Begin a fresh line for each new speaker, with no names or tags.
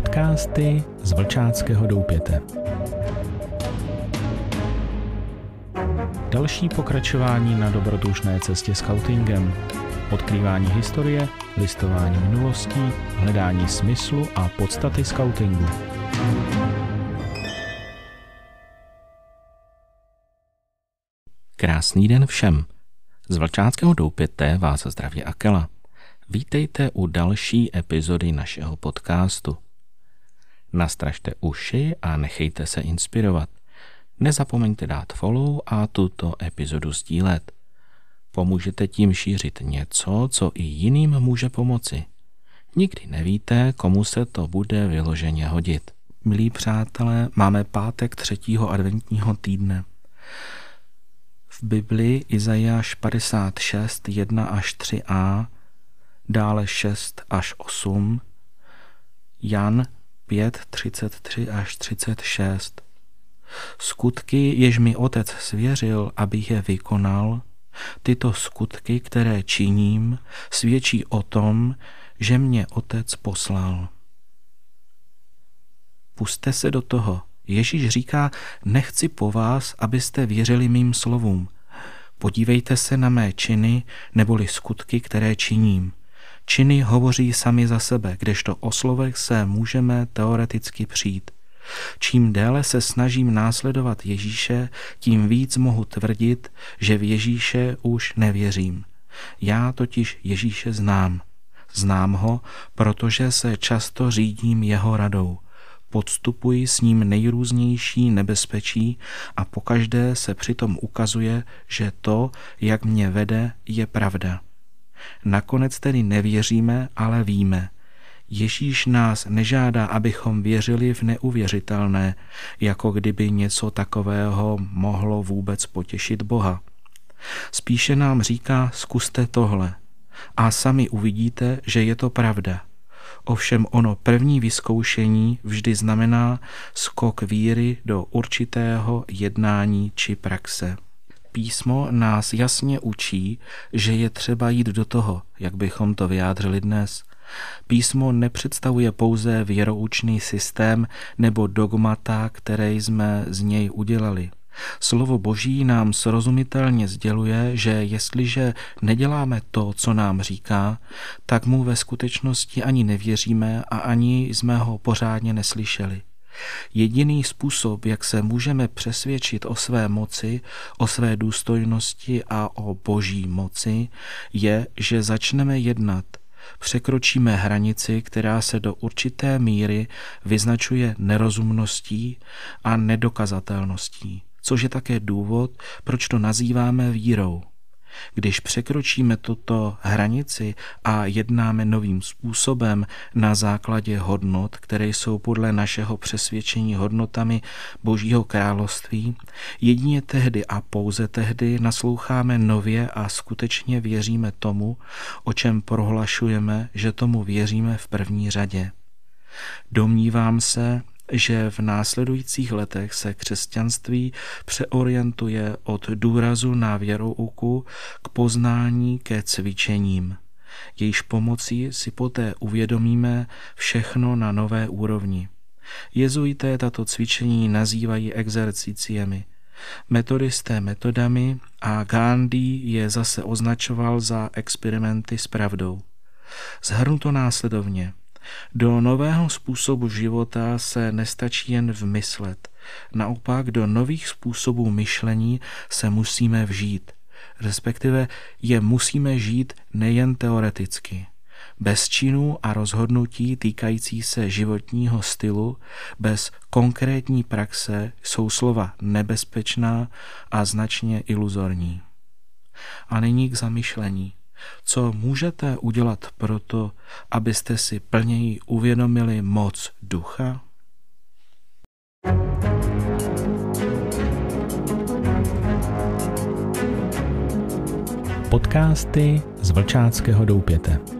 Podcasty z Vlčáckého doupěte. Další pokračování na dobrodružné cestě scoutingem. Odkrývání historie, listování minulostí, hledání smyslu a podstaty scoutingu. Krásný den všem. Z Vlčáckého doupěte vás zdraví Akela. Vítejte u další epizody našeho podcastu. Nastražte uši a nechejte se inspirovat. Nezapomeňte dát follow a tuto epizodu sdílet. Pomůžete tím šířit něco, co i jiným může pomoci. Nikdy nevíte, komu se to bude vyloženě hodit. Milí přátelé, máme pátek třetího adventního týdne. V Bibli Izajáš 56, 1 až 3a, dále 6 až 8, Jan 5, 33 až 36. Skutky, jež mi otec svěřil, abych je vykonal, tyto skutky, které činím, svědčí o tom, že mě otec poslal. Puste se do toho. Ježíš říká, nechci po vás, abyste věřili mým slovům. Podívejte se na mé činy neboli skutky, které činím. Činy hovoří sami za sebe, kdežto o slovech se můžeme teoreticky přijít. Čím déle se snažím následovat Ježíše, tím víc mohu tvrdit, že v Ježíše už nevěřím. Já totiž Ježíše znám. Znám ho, protože se často řídím jeho radou. Podstupuji s ním nejrůznější nebezpečí a pokaždé se přitom ukazuje, že to, jak mě vede, je pravda. Nakonec tedy nevěříme, ale víme. Ježíš nás nežádá, abychom věřili v neuvěřitelné, jako kdyby něco takového mohlo vůbec potěšit Boha. Spíše nám říká, zkuste tohle a sami uvidíte, že je to pravda. Ovšem ono první vyzkoušení vždy znamená skok víry do určitého jednání či praxe. Písmo nás jasně učí, že je třeba jít do toho, jak bychom to vyjádřili dnes. Písmo nepředstavuje pouze věroučný systém nebo dogmata, které jsme z něj udělali. Slovo Boží nám srozumitelně sděluje, že jestliže neděláme to, co nám říká, tak mu ve skutečnosti ani nevěříme a ani jsme ho pořádně neslyšeli. Jediný způsob, jak se můžeme přesvědčit o své moci, o své důstojnosti a o boží moci, je, že začneme jednat. Překročíme hranici, která se do určité míry vyznačuje nerozumností a nedokazatelností, což je také důvod, proč to nazýváme vírou. Když překročíme tuto hranici a jednáme novým způsobem na základě hodnot, které jsou podle našeho přesvědčení hodnotami Božího království, jedině tehdy a pouze tehdy nasloucháme nově a skutečně věříme tomu, o čem prohlašujeme, že tomu věříme v první řadě. Domnívám se, že v následujících letech se křesťanství přeorientuje od důrazu na věrouku k poznání ke cvičením. Jejíž pomocí si poté uvědomíme všechno na nové úrovni. Jezuité tato cvičení nazývají exerciciemi, metodisté metodami a Gandhi je zase označoval za experimenty s pravdou. Zhrnuto následovně – do nového způsobu života se nestačí jen vmyslet. Naopak do nových způsobů myšlení se musíme vžít, respektive je musíme žít nejen teoreticky. Bez činů a rozhodnutí týkající se životního stylu, bez konkrétní praxe jsou slova nebezpečná a značně iluzorní. A nyní k zamyšlení. Co můžete udělat proto, abyste si plněji uvědomili moc ducha?
Podcasty z Vlčáckého doupěte.